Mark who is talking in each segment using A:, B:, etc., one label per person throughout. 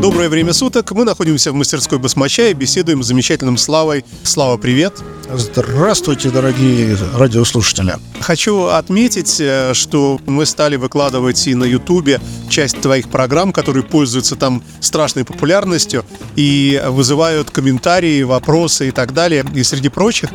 A: Доброе время суток. Мы находимся в мастерской Басмача и беседуем с замечательным Славой. Слава, привет.
B: Здравствуйте, дорогие радиослушатели.
A: Хочу отметить, э, что мы стали выкладывать и на Ютубе часть твоих программ, которые пользуются там страшной популярностью и вызывают комментарии, вопросы и так далее. И среди прочих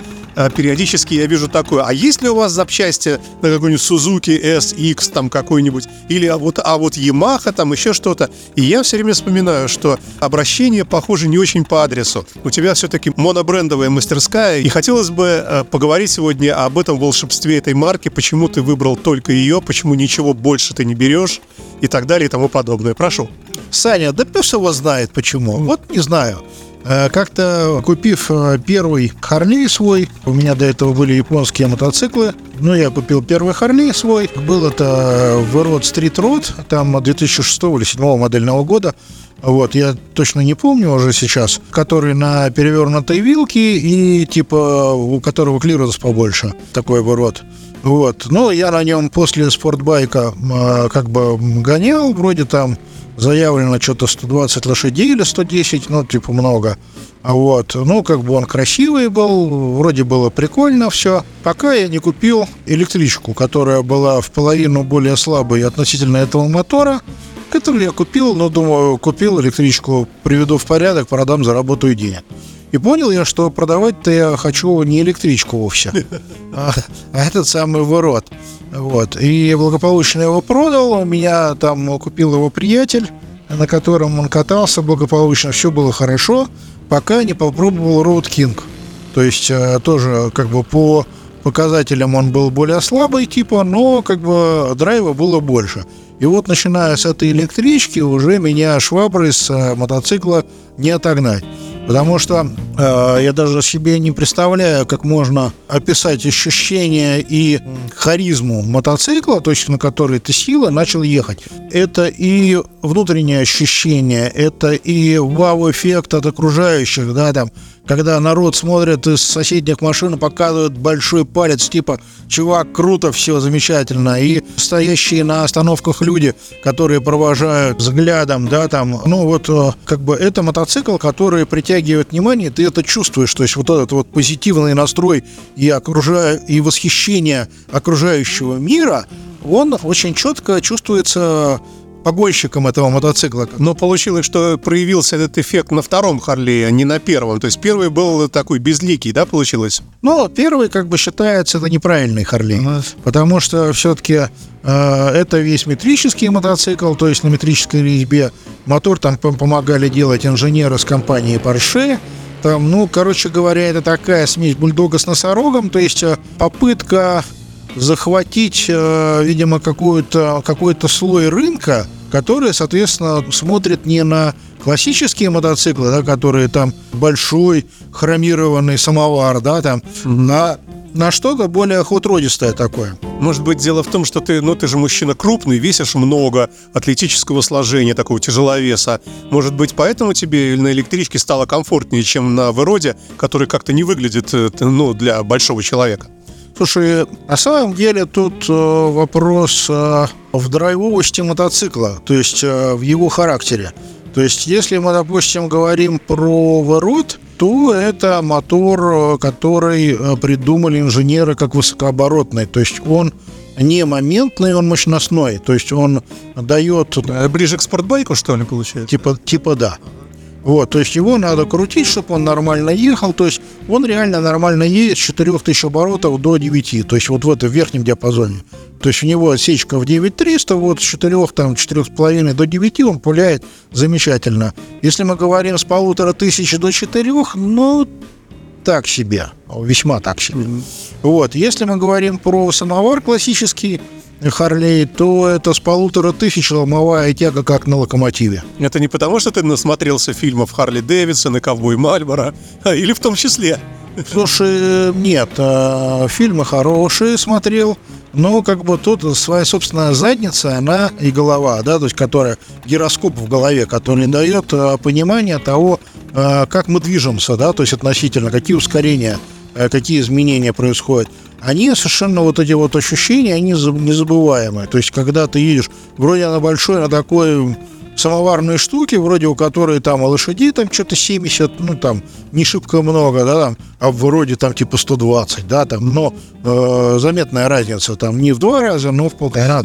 A: периодически я вижу такое, а есть ли у вас запчасти на какой-нибудь Suzuki SX там какой-нибудь, или а вот, а вот Yamaha там еще что-то. И я все время вспоминаю, что обращение, похоже, не очень по адресу. У тебя все-таки монобрендовая мастерская, и хотелось бы э, поговорить сегодня об этом волшебстве этой марки, почему ты выбрал только ее, почему ничего больше ты не берешь и так далее и тому подобное. Прошу.
B: Саня, да пес его знает почему. Вот не знаю. Э, Как-то купив э, первый Харлей свой, у меня до этого были японские мотоциклы, но я купил первый Харлей свой. Был это V-Rod Street Rod, там 2006 или 2007 модельного года. Вот, я точно не помню уже сейчас, который на перевернутой вилке и типа у которого клиренс побольше, такой V-Rod. Вот, но я на нем после спортбайка э, как бы гонял, вроде там заявлено что-то 120 лошадей или 110, ну, типа много. А Вот, ну, как бы он красивый был, вроде было прикольно все. Пока я не купил электричку, которая была в половину более слабой относительно этого мотора, которую я купил, но думаю, купил электричку, приведу в порядок, продам, заработаю денег. И понял я, что продавать-то я хочу не электричку вовсе, а, а этот самый ворот. Вот. И благополучно его продал. Меня там купил его приятель, на котором он катался благополучно. Все было хорошо, пока не попробовал Road King. То есть э, тоже как бы по показателям он был более слабый типа, но как бы драйва было больше. И вот начиная с этой электрички уже меня шваброй с э, мотоцикла не отогнать. Потому что э, я даже себе не представляю, как можно описать ощущение и харизму мотоцикла, то есть на который ты сила начал ехать. Это и внутреннее ощущение, это и вау-эффект от окружающих, да, там, когда народ смотрит из соседних машин, показывает большой палец, типа, чувак, круто, все замечательно, и стоящие на остановках люди, которые провожают взглядом, да, там, ну вот, э, как бы это мотоцикл, который притягивает внимание, ты это чувствуешь, то есть вот этот вот позитивный настрой и окружая, и восхищение окружающего мира, он очень четко чувствуется погонщиком этого мотоцикла.
A: Но получилось, что проявился этот эффект на втором Харлее, а не на первом. То есть первый был такой безликий, да, получилось?
B: Но первый, как бы, считается это неправильный Харлей. Потому что все-таки э, это весь метрический мотоцикл, то есть на метрической резьбе. Мотор там пом- помогали делать инженеры с компании Porsche. Там, ну, короче говоря, это такая смесь бульдога с носорогом, то есть э, попытка захватить, э, видимо, какой-то какой-то слой рынка, который, соответственно, смотрит не на классические мотоциклы, да, которые там большой хромированный самовар, да, там, на, на что-то более хутродистое такое.
A: Может быть, дело в том, что ты, ну, ты же мужчина крупный, весишь много, атлетического сложения, такого тяжеловеса. Может быть, поэтому тебе на электричке стало комфортнее, чем на выроде, который как-то не выглядит, э, ну, для большого человека.
B: Слушай, на самом деле тут э, вопрос э, в драйвовости мотоцикла, то есть э, в его характере. То есть, если мы, допустим, говорим про ворот, то это мотор, который придумали инженеры как высокооборотный. То есть он не моментный, он мощностной. То есть он дает
A: Ближе к спортбайку, что ли, получается?
B: типа, типа да. Вот, то есть его надо крутить, чтобы он нормально ехал. То есть он реально нормально едет с 4000 оборотов до 9. То есть вот в этом верхнем диапазоне. То есть у него отсечка в 9300, вот с 4, там, 4,5 до 9 он пуляет замечательно. Если мы говорим с полутора тысяч до 4, ну, так себе, весьма так себе. Вот, если мы говорим про самовар классический, Харлей, то это с полутора тысяч ломовая тяга, как на локомотиве.
A: Это не потому, что ты насмотрелся фильмов Харли Дэвидсон и Ковбой Мальборо, а или в том числе.
B: Слушай, нет, а, фильмы хорошие смотрел, Но как бы тут своя собственная задница, она и голова, да, то есть которая гироскоп в голове, который дает э, понимание того, э, как мы движемся, да, то есть относительно какие ускорения, э, какие изменения происходят. Они совершенно вот эти вот ощущения, они за- незабываемые. То есть когда ты едешь, вроде на большой, на такой самоварные штуки, вроде у которой там у лошадей там что-то 70, ну там не шибко много, да, там, а вроде там типа 120, да, там, но э, заметная разница там не в два раза, но в полтора.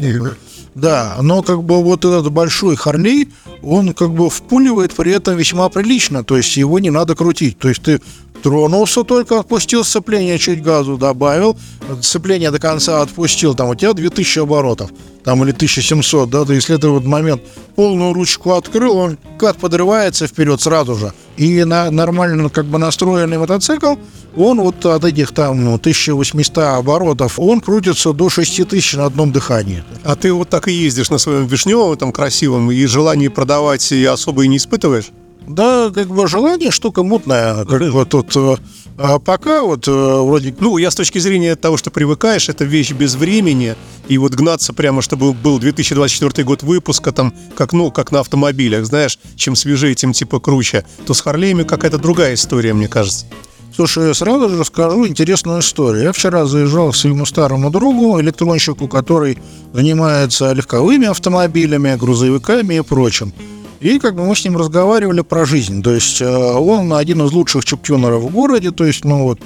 B: Да, но как бы вот этот большой Харлей, он как бы впуливает при этом весьма прилично, то есть его не надо крутить, то есть ты тронулся только, отпустил сцепление, чуть газу добавил, сцепление до конца отпустил, там у тебя 2000 оборотов, там или 1700, да, то если ты в этот момент полную ручку открыл, он кат подрывается вперед сразу же, и на нормально как бы настроенный мотоцикл, он вот от этих там ну, 1800 оборотов, он крутится до 6000 на одном дыхании.
A: А ты вот так и ездишь на своем вишневом, там красивом, и желание продавать и особо и не испытываешь?
B: Да, как бы желание штука мутная, как бы тут э, а пока вот э, вроде
A: Ну, я с точки зрения того, что привыкаешь, это вещь без времени, и вот гнаться прямо, чтобы был 2024 год выпуска, там, как, ну, как на автомобилях, знаешь, чем свежее, тем типа круче, то с Харлеями какая-то другая история, мне кажется.
B: Слушай, я сразу же расскажу интересную историю. Я вчера заезжал к своему старому другу, электронщику, который занимается легковыми автомобилями, грузовиками и прочим. И как бы мы с ним разговаривали про жизнь. То есть э, он один из лучших чиптюнеров в городе, то есть, ну вот,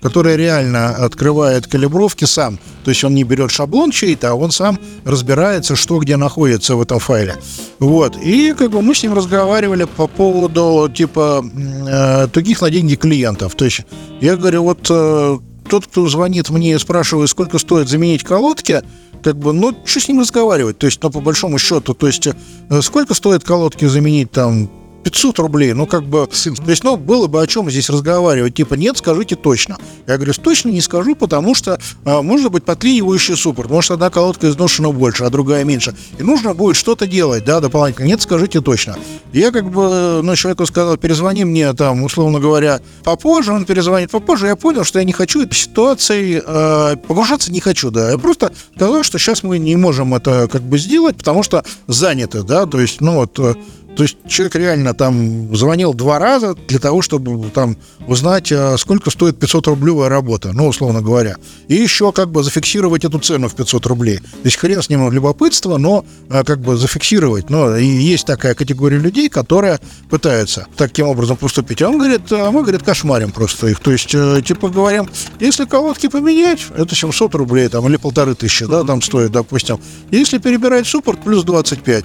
B: который реально открывает калибровки сам. То есть он не берет шаблон чей-то, а он сам разбирается, что где находится в этом файле. Вот. И как бы мы с ним разговаривали по поводу типа э, тугих на деньги клиентов. То есть я говорю, вот э, тот, кто звонит мне и спрашивает, сколько стоит заменить колодки, как бы, ну, что с ним разговаривать? То есть, ну, по большому счету, то есть, э, сколько стоит колодки заменить там 500 рублей, ну, как бы, то есть, ну, было бы о чем здесь разговаривать, типа, нет, скажите точно. Я говорю, точно не скажу, потому что а, может быть подклинивающий суппорт, может, одна колодка изношена больше, а другая меньше, и нужно будет что-то делать, да, дополнительно, нет, скажите точно. Я, как бы, ну, человеку сказал, перезвони мне, там, условно говоря, попозже, он перезвонит попозже, я понял, что я не хочу этой ситуации, э, погружаться не хочу, да, я просто сказал, что сейчас мы не можем это, как бы, сделать, потому что заняты, да, то есть, ну, вот, э, то есть человек реально там звонил два раза для того, чтобы там узнать, а, сколько стоит 500 рублевая работа, ну, условно говоря. И еще как бы зафиксировать эту цену в 500 рублей. То есть хрен с ним любопытство, но а, как бы зафиксировать. Но и есть такая категория людей, которые пытаются таким образом поступить. А он говорит, а мы, говорит, кошмарим просто их. То есть, э, типа говорим, если колодки поменять, это 700 рублей там, или полторы тысячи, да, там стоит, допустим. Если перебирать суппорт, плюс 25.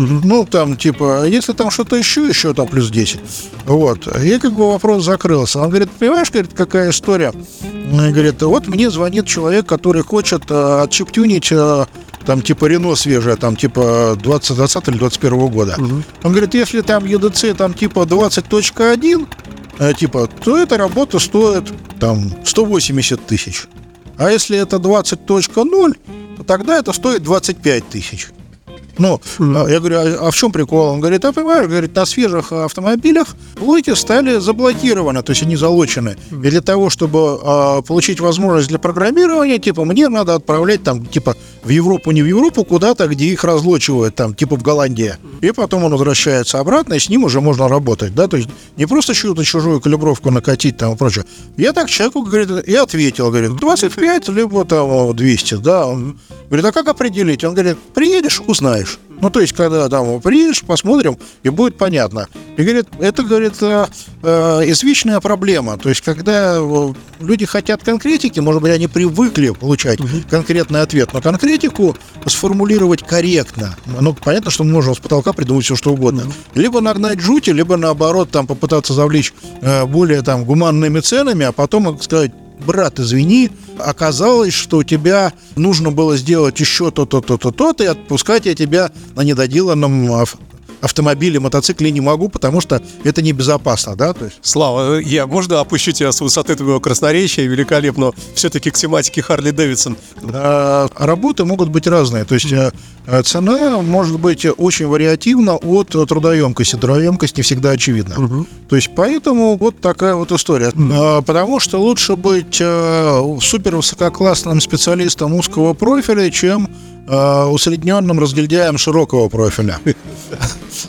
B: Ну, там, типа, если там что-то еще, еще там плюс 10. Вот. И как бы вопрос закрылся. Он говорит, понимаешь, говорит, какая история? Он говорит, вот мне звонит человек, который хочет э, отчиптюнить э, там типа Рено свежая, там типа 20, 20 или 21 года. Он говорит, если там EDC там типа 20.1, э, типа, то эта работа стоит там 180 тысяч. А если это 20.0, то тогда это стоит 25 тысяч. Ну, а я говорю, а, а в чем прикол? Он говорит, а понимаешь, говорит, на свежих автомобилях блоки стали заблокированы, то есть они залочены. И для того, чтобы а, получить возможность для программирования, типа, мне надо отправлять там, типа, в Европу, не в Европу, куда-то, где их разлочивают, там, типа в Голландии. И потом он возвращается обратно, и с ним уже можно работать, да, то есть не просто чью-то чужую калибровку накатить там и прочее. Я так человеку, говорит, и ответил, говорит, 25, либо там 200, да. Он говорит, а как определить? Он говорит, приедешь, узнаешь. Ну, то есть, когда там приедешь, посмотрим, и будет понятно. И говорит, это, говорит, э, э, извечная проблема. То есть, когда э, люди хотят конкретики, может быть, они привыкли получать конкретный ответ, но конкретику сформулировать корректно. Ну, понятно, что можно с потолка придумать все, что угодно. Либо нагнать жути, либо, наоборот, там попытаться завлечь э, более там гуманными ценами, а потом сказать, брат, извини, оказалось, что у тебя нужно было сделать еще то-то, то-то, то-то, и отпускать я тебя на недоделанном ав- автомобиле, мотоцикле не могу, потому что это небезопасно, да, то есть...
A: Слава, я можно опущу тебя с высоты твоего красноречия великолепно, все-таки к тематике Харли Дэвидсон.
B: А, Работы могут быть разные, то есть э, э, цена может быть очень вариативна от трудоемкости, трудоемкость не всегда очевидна. То есть поэтому вот такая вот история. А, Потому что лучше быть э, супер высококлассным специалистом узкого профиля, чем э, усредненным разгильдяем широкого профиля.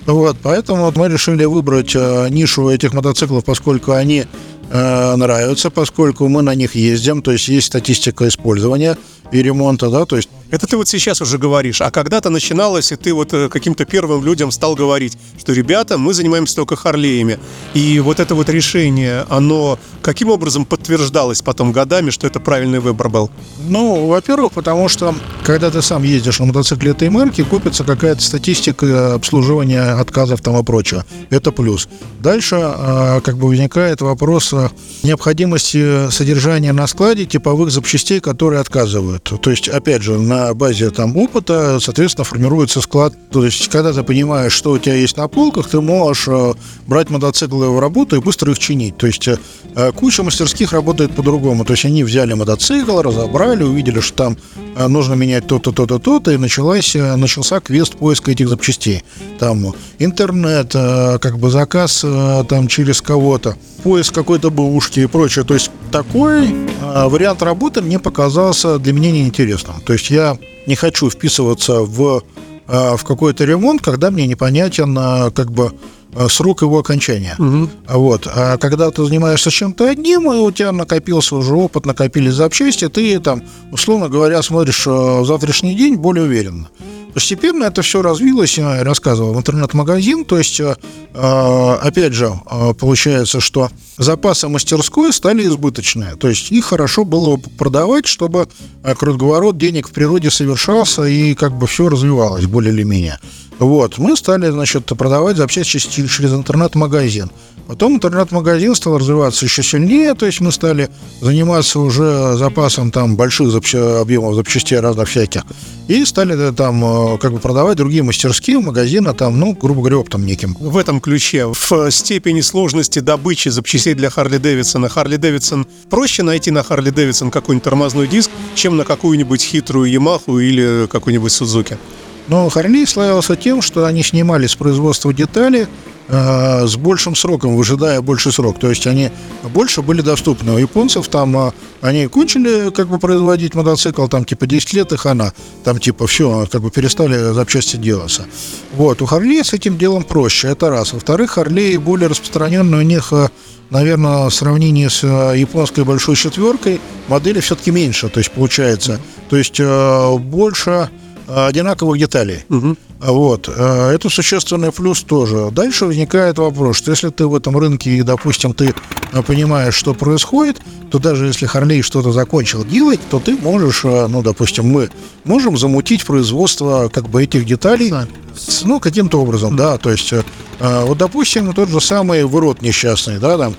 B: Вот, поэтому мы решили выбрать э, нишу этих мотоциклов, поскольку они э, нравятся, поскольку мы на них ездим, то есть есть статистика использования и ремонта, да, то есть
A: Это ты вот сейчас уже говоришь, а когда-то начиналось, и ты вот э, каким-то первым людям стал говорить, что, ребята, мы занимаемся только Харлеями. И вот это вот решение, оно каким образом подтверждалось потом годами, что это правильный выбор был?
B: Ну, во-первых, потому что, когда ты сам ездишь на мотоцикле этой марки, купится какая-то статистика обслуживания отказов там и прочего. Это плюс. Дальше, э, как бы возникает вопрос необходимости содержания на складе типовых запчастей, которые отказывают. То есть, опять же, на базе там опыта, соответственно, формируется склад. То есть, когда ты понимаешь, что у тебя есть на полках, ты можешь э, брать мотоциклы в работу и быстро их чинить. То есть, э, куча мастерских работает по-другому. То есть, они взяли мотоцикл, разобрали, увидели, что там э, нужно менять то-то, то-то, то-то, и началась, э, начался квест поиска этих запчастей. Там интернет, э, как бы заказ э, там через кого-то, поиск какой-то бушки и прочее. То есть такой э, вариант работы мне показался для меня неинтересным. То есть я не хочу вписываться в, э, в какой-то ремонт, когда мне непонятен э, как бы срок его окончания. А Вот. А когда ты занимаешься чем-то одним, и у тебя накопился уже опыт, накопились запчасти, ты там, условно говоря, смотришь в завтрашний день более уверенно. Постепенно это все развилось, я рассказывал, в интернет-магазин, то есть, э, э, опять же, э, получается, что запасы мастерской стали избыточные, то есть их хорошо было бы продавать, чтобы круговорот денег в природе совершался и как бы все развивалось более или менее. Вот, мы стали, значит, продавать запчасти через интернет-магазин. Потом интернет-магазин стал развиваться еще сильнее, то есть мы стали заниматься уже запасом там больших запча- объемов запчастей разных всяких. И стали э, там э, как бы продавать другие мастерские, магазины там, ну, грубо говоря, оптом неким.
A: В этом ключе, в степени сложности добычи запчастей для Харли Дэвидсона, Харли Дэвидсон проще найти на Харли Дэвидсон какой-нибудь тормозной диск, чем на какую-нибудь хитрую Ямаху или какую-нибудь Сузуки.
B: Но Харли славился тем, что они снимали с производства детали э, с большим сроком, выжидая больший срок. То есть они больше были доступны. У японцев там э, они кончили как бы производить мотоцикл, там типа 10 лет и хана. Там типа все, как бы перестали запчасти делаться. Вот, у Харли с этим делом проще, это раз. Во-вторых, Харли более распространенный у них э, наверное, в сравнении с японской большой четверкой модели все-таки меньше, то есть получается, то есть э, больше одинаковых деталей. Вот. э, Это существенный плюс тоже. Дальше возникает вопрос, что если ты в этом рынке и, допустим, ты понимаешь, что происходит, то даже если Харлей что-то закончил делать, то ты можешь, э, ну, допустим, мы можем замутить производство как бы этих деталей, с- ну, каким-то образом, да, то есть, э, вот, допустим, тот же самый вырод несчастный, да, там,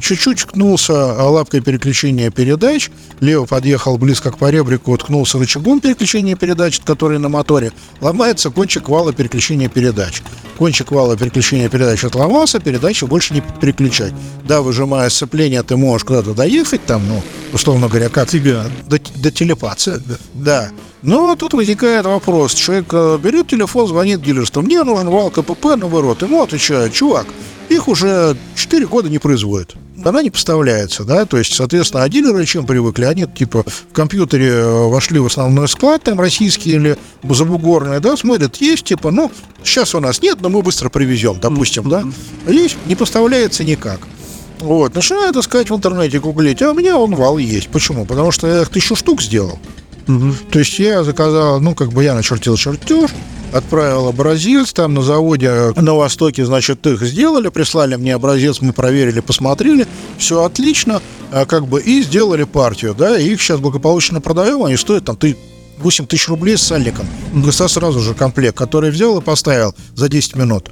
B: чуть-чуть ткнулся лапкой переключения передач, лево подъехал близко к поребрику, ткнулся рычагом переключения передач, который на моторе, ломается кончик вала переключения передач. Кончик вала переключения передач отломался, передачу больше не переключать. Да, выжимая сцепление, ты можешь куда-то доехать, там, ну, условно говоря, как тебя до, до телепаться. Да. Но тут возникает вопрос. Человек э, берет телефон, звонит дилерству. Мне нужен вал КПП на ворот. Ему отвечают, чувак, их уже 4 года не производят. Она не поставляется, да, то есть, соответственно, а дилеры чем привыкли? Они, типа, в компьютере э, вошли в основной склад, там, российский или забугорный, да, смотрят, есть, типа, ну, сейчас у нас нет, но мы быстро привезем, допустим, да. Есть, не поставляется никак. Вот, начинают искать в интернете, гуглить, а у меня он вал есть. Почему? Потому что я их тысячу штук сделал. То есть я заказал, ну, как бы я начертил чертеж, отправил образец, там на заводе на Востоке, значит, их сделали, прислали мне образец, мы проверили, посмотрели, все отлично, а, как бы, и сделали партию, да, и их сейчас благополучно продаем, они стоят там ты 8 тысяч рублей с сальником. ГСА сразу же комплект, который взял и поставил за 10 минут.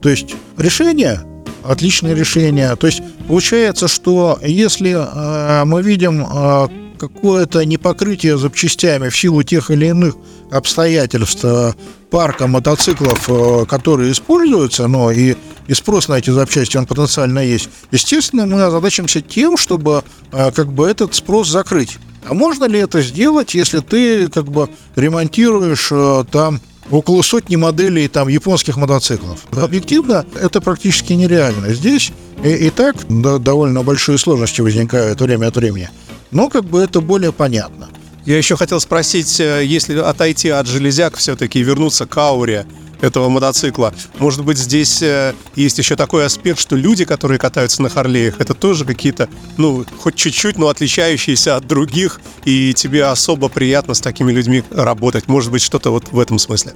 B: То есть решение отличное решение. То есть получается, что если э, мы видим э, какое-то непокрытие запчастями в силу тех или иных обстоятельств э, парка мотоциклов, э, которые используются, но и, и спрос на эти запчасти, он потенциально есть, естественно, мы озадачимся тем, чтобы э, как бы этот спрос закрыть. А можно ли это сделать, если ты как бы ремонтируешь там около сотни моделей там японских мотоциклов. Объективно это практически нереально. Здесь и, и так да, довольно большие сложности возникают время от времени. Но как бы это более понятно.
A: Я еще хотел спросить, э, если отойти от железяк все-таки и вернуться к ауре этого мотоцикла, может быть, здесь э, есть еще такой аспект, что люди, которые катаются на Харлеях, это тоже какие-то, ну, хоть чуть-чуть, но отличающиеся от других, и тебе особо приятно с такими людьми работать. Может быть, что-то вот в этом смысле.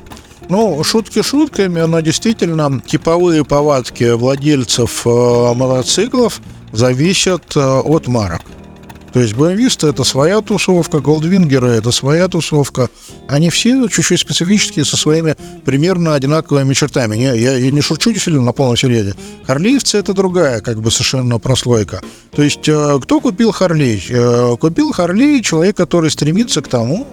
B: Ну, шутки шутками, но действительно типовые повадки владельцев э, мотоциклов зависят от марок. То есть BMW это своя тусовка, Goldwinger это своя тусовка. Они все чуть-чуть специфические со своими примерно одинаковыми чертами. Я, я, я не шучу действительно на полном серьезе. Харлиевцы это другая как бы совершенно прослойка. То есть э, кто купил Харлей? Э, купил Харлей человек, который стремится к тому,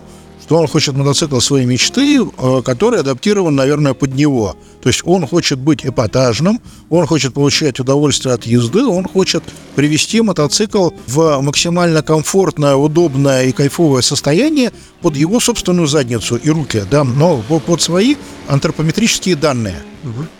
B: что он хочет мотоцикл своей мечты, э, который адаптирован, наверное, под него. То есть он хочет быть эпатажным, он хочет получать удовольствие от езды, он хочет привести мотоцикл в максимально комфортное, удобное и кайфовое состояние под его собственную задницу и руки, да, но под свои антропометрические данные.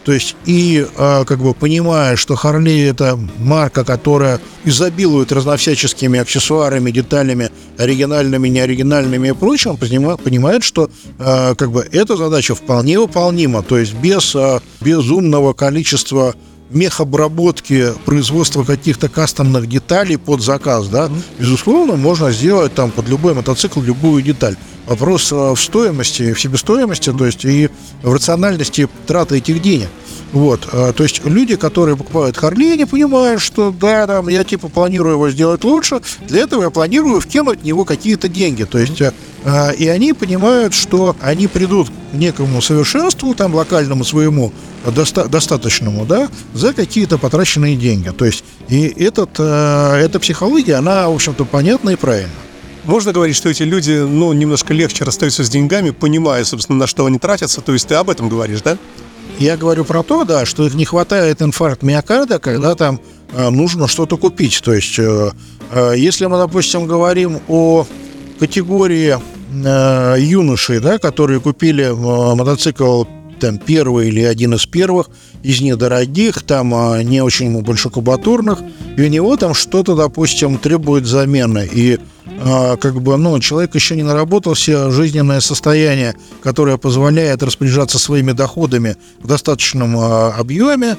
B: То есть и э, как бы понимая, что Харли это марка, которая изобилует разновсяческими аксессуарами, деталями, оригинальными, неоригинальными и прочим, понимает, что э, как бы эта задача вполне выполнима. То есть без э, безумного количества мехобработки, производства каких-то кастомных деталей под заказ, да, безусловно, можно сделать там под любой мотоцикл любую деталь. Вопрос э, в стоимости, в себестоимости, то есть и в рациональности траты этих денег. Вот, э, то есть люди, которые покупают Харли, они понимают, что да, там, я типа планирую его сделать лучше, для этого я планирую вкинуть в него какие-то деньги. То есть э, и они понимают, что они придут к некому совершенству, там, локальному своему, доста- достаточному, да, за какие-то потраченные деньги. То есть и этот, эта психология, она, в общем-то, понятна и правильна.
A: Можно говорить, что эти люди, ну, немножко легче расстаются с деньгами, понимая, собственно, на что они тратятся. То есть ты об этом говоришь, да?
B: Я говорю про то, да, что не хватает инфаркт миокарда, когда там э, нужно что-то купить. То есть, э, э, если мы, допустим, говорим о категории э, юношей, да, которые купили э, мотоцикл там первый или один из первых, из недорогих, там а, не очень большокубатурных, и у него там что-то, допустим, требует замены. И как бы, ну, человек еще не наработал все жизненное состояние, которое позволяет распоряжаться своими доходами в достаточном а, объеме,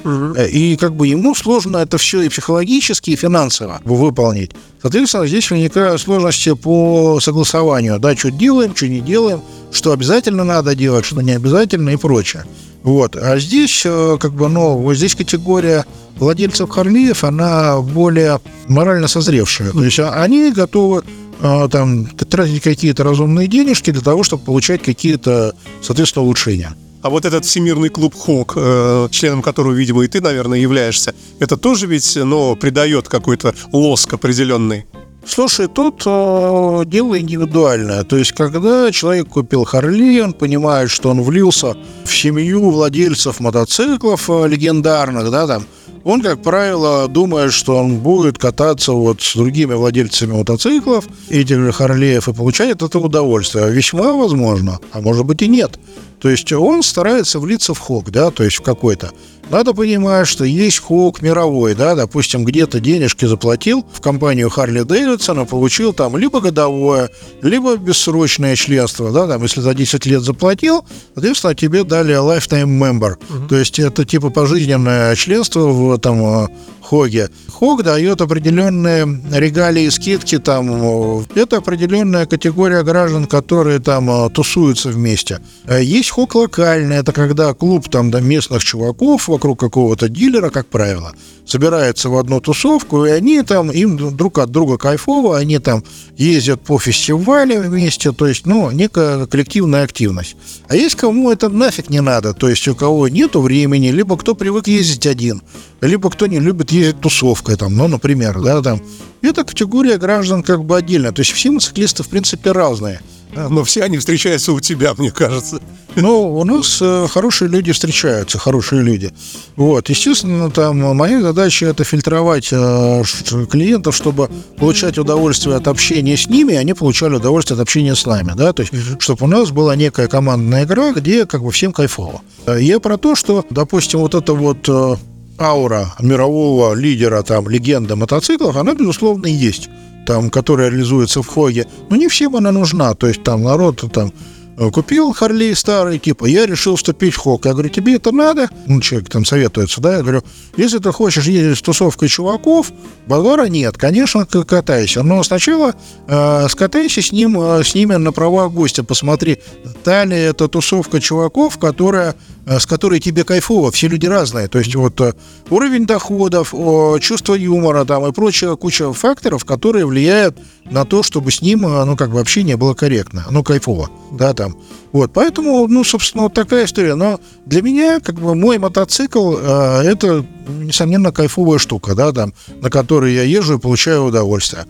B: и как бы ему сложно это все и психологически, и финансово выполнить. Соответственно, здесь возникают сложности по согласованию, да, что делаем, что не делаем, что обязательно надо делать, что не обязательно и прочее. Вот. А здесь, э, как бы, ну, вот здесь категория владельцев Харлиев, она более морально созревшая. То есть а, они готовы э, там тратить какие-то разумные денежки для того, чтобы получать какие-то, соответственно, улучшения.
A: А вот этот всемирный клуб ХОК, э, членом которого, видимо, и ты, наверное, являешься, это тоже ведь, ну, придает какой-то лоск определенный?
B: Слушай, тут э, дело индивидуальное. То есть, когда человек купил Харли, он понимает, что он влился в семью владельцев мотоциклов э, легендарных, да, там, он, как правило, думает, что он будет кататься вот с другими владельцами мотоциклов, этих же Харлеев, и получать от этого удовольствие. Весьма возможно, а может быть и нет. То есть он старается влиться в хок, да, то есть в какой-то. Надо понимать, что есть хок мировой, да, допустим, где-то денежки заплатил в компанию Харли Дэвидсона, получил там либо годовое, либо бессрочное членство, да, там, если за 10 лет заплатил, соответственно, тебе дали lifetime member, uh-huh. то есть это типа пожизненное членство в там Хоге. Хог дает определенные регалии скидки, там, это определенная категория граждан, которые там тусуются вместе. Есть хок локальный, это когда клуб там до местных чуваков вокруг какого-то дилера, как правило, собирается в одну тусовку, и они там, им друг от друга кайфово, они там ездят по фестивалям вместе, то есть, ну, некая коллективная активность. А есть кому это нафиг не надо, то есть у кого нету времени, либо кто привык ездить один. Либо кто не любит ездить тусовкой, там, ну, например, да, там. Это категория граждан как бы отдельно. То есть все мотоциклисты, в принципе, разные.
A: Но все они встречаются у тебя, мне кажется.
B: Ну, у нас э, хорошие люди встречаются, хорошие люди. Вот, естественно, там моя задача это фильтровать э, клиентов, чтобы получать удовольствие от общения с ними, и они получали удовольствие от общения с нами, да, то есть, чтобы у нас была некая командная игра, где как бы всем кайфово. Я про то, что, допустим, вот это вот э, аура мирового лидера, там, легенда мотоциклов, она, безусловно, есть там, которая реализуется в Хоге, но не всем она нужна. То есть там народ там Э, купил Харлей старый, типа, я решил вступить в хок. Я говорю, тебе это надо? Ну, человек там советуется, да? Я говорю, если ты хочешь ездить с тусовкой чуваков, базара нет, конечно, катайся. Но сначала э, скатайся с ним, э, с ними на права гостя, посмотри, та ли это тусовка чуваков, которая с которой тебе кайфово. Все люди разные. То есть вот э, уровень доходов, чувство юмора там и прочая куча факторов, которые влияют на то, чтобы с ним, э, ну, как бы общение было корректно, ну, кайфово, да, там. Вот, поэтому, ну, собственно, вот такая история. Но для меня, как бы, мой мотоцикл э, это, несомненно, кайфовая штука, да, там, на которой я езжу и получаю удовольствие.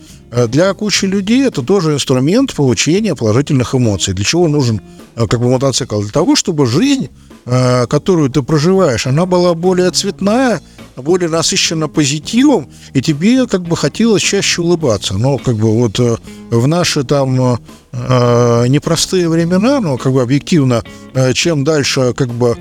B: Для кучи людей это тоже инструмент получения положительных эмоций. Для чего нужен, как бы, мотоцикл? Для того, чтобы жизнь Э, которую ты проживаешь, она была более цветная, более насыщена позитивом, и тебе как бы хотелось чаще улыбаться. Но как бы вот э, в наши там э, непростые времена, но как бы объективно, чем дальше как бы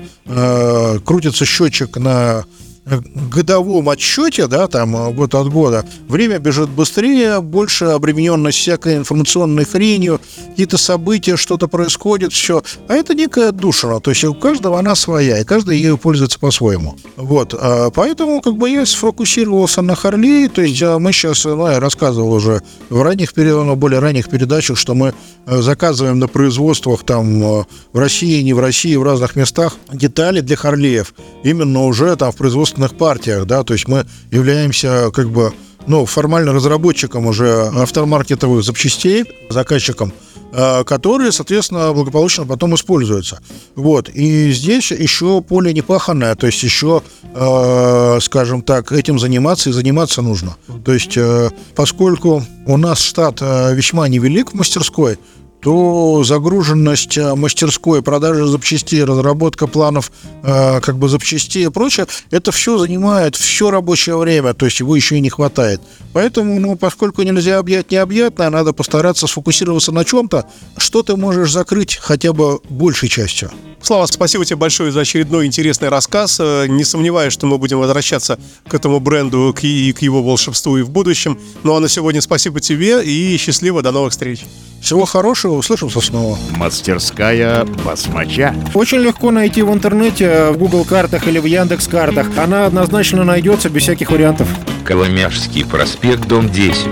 B: крутится счетчик на годовом отчете, да, там э, год от года, время бежит быстрее, больше обремененность всякой информационной хренью, какие-то события, что-то происходит, все. А это некая душина, то есть у каждого она своя, и каждый ею пользуется по-своему. Вот, а поэтому как бы я сфокусировался на Харли, то есть мы сейчас, ну, я рассказывал уже в ранних, ну, более ранних передачах, что мы э, заказываем на производствах там э, в России, не в России, в разных местах детали для Харлеев, именно уже там в производстве собственных партиях, да, то есть мы являемся как бы ну, формально разработчиком уже автомаркетовых запчастей, заказчиком, э, которые, соответственно, благополучно потом используются. Вот. И здесь еще поле не то есть еще, э, скажем так, этим заниматься и заниматься нужно. То есть, э, поскольку у нас штат весьма невелик в мастерской, то загруженность э, мастерской, продажа запчастей, разработка планов э, как бы запчастей и прочее, это все занимает все рабочее время, то есть его еще и не хватает. Поэтому, ну, поскольку нельзя объять необъятное, надо постараться сфокусироваться на чем-то, что ты можешь закрыть хотя бы большей частью.
A: Слава, спасибо тебе большое за очередной интересный рассказ. Э, не сомневаюсь, что мы будем возвращаться к этому бренду и к его волшебству и в будущем. Ну а на сегодня спасибо тебе и счастливо, до новых встреч.
B: Всего хорошего, услышимся снова.
C: Мастерская басмача.
D: Очень легко найти в интернете, в Google картах или в Яндекс картах. Она однозначно найдется без всяких вариантов.
E: Коломяжский проспект, дом 10.